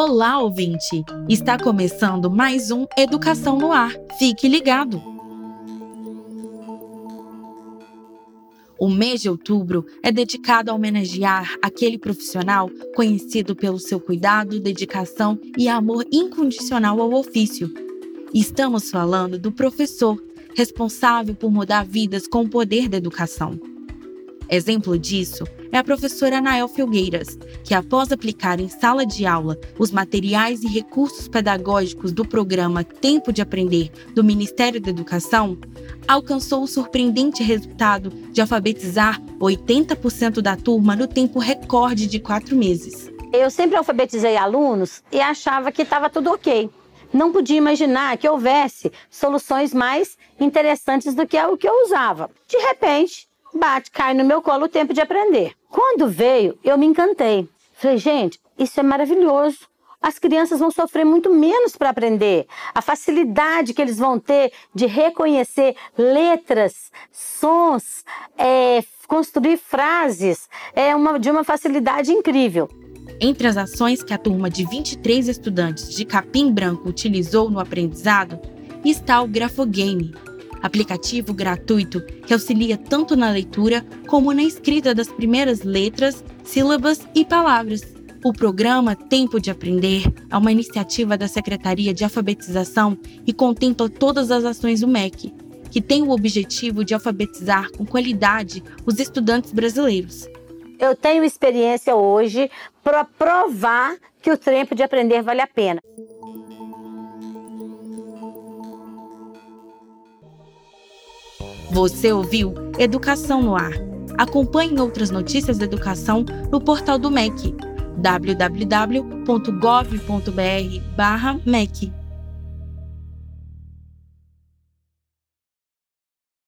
Olá, ouvinte! Está começando mais um Educação no Ar. Fique ligado! O mês de outubro é dedicado a homenagear aquele profissional conhecido pelo seu cuidado, dedicação e amor incondicional ao ofício. Estamos falando do professor, responsável por mudar vidas com o poder da educação. Exemplo disso é a professora Anael Filgueiras, que após aplicar em sala de aula os materiais e recursos pedagógicos do programa Tempo de Aprender do Ministério da Educação, alcançou o surpreendente resultado de alfabetizar 80% da turma no tempo recorde de quatro meses. Eu sempre alfabetizei alunos e achava que estava tudo ok. Não podia imaginar que houvesse soluções mais interessantes do que o que eu usava. De repente, bate, cai no meu colo o tempo de aprender. Quando veio, eu me encantei. Falei, gente, isso é maravilhoso. As crianças vão sofrer muito menos para aprender. A facilidade que eles vão ter de reconhecer letras, sons, é, construir frases é uma, de uma facilidade incrível. Entre as ações que a turma de 23 estudantes de Capim Branco utilizou no aprendizado está o Grafogame, aplicativo gratuito que auxilia tanto na leitura como na escrita das primeiras letras, sílabas e palavras. O programa Tempo de Aprender é uma iniciativa da Secretaria de Alfabetização e contempla todas as ações do MEC, que tem o objetivo de alfabetizar com qualidade os estudantes brasileiros. Eu tenho experiência hoje para provar que o tempo de aprender vale a pena. Você ouviu Educação no Ar. Acompanhe outras notícias da educação no portal do MEC www.gov.br/mec.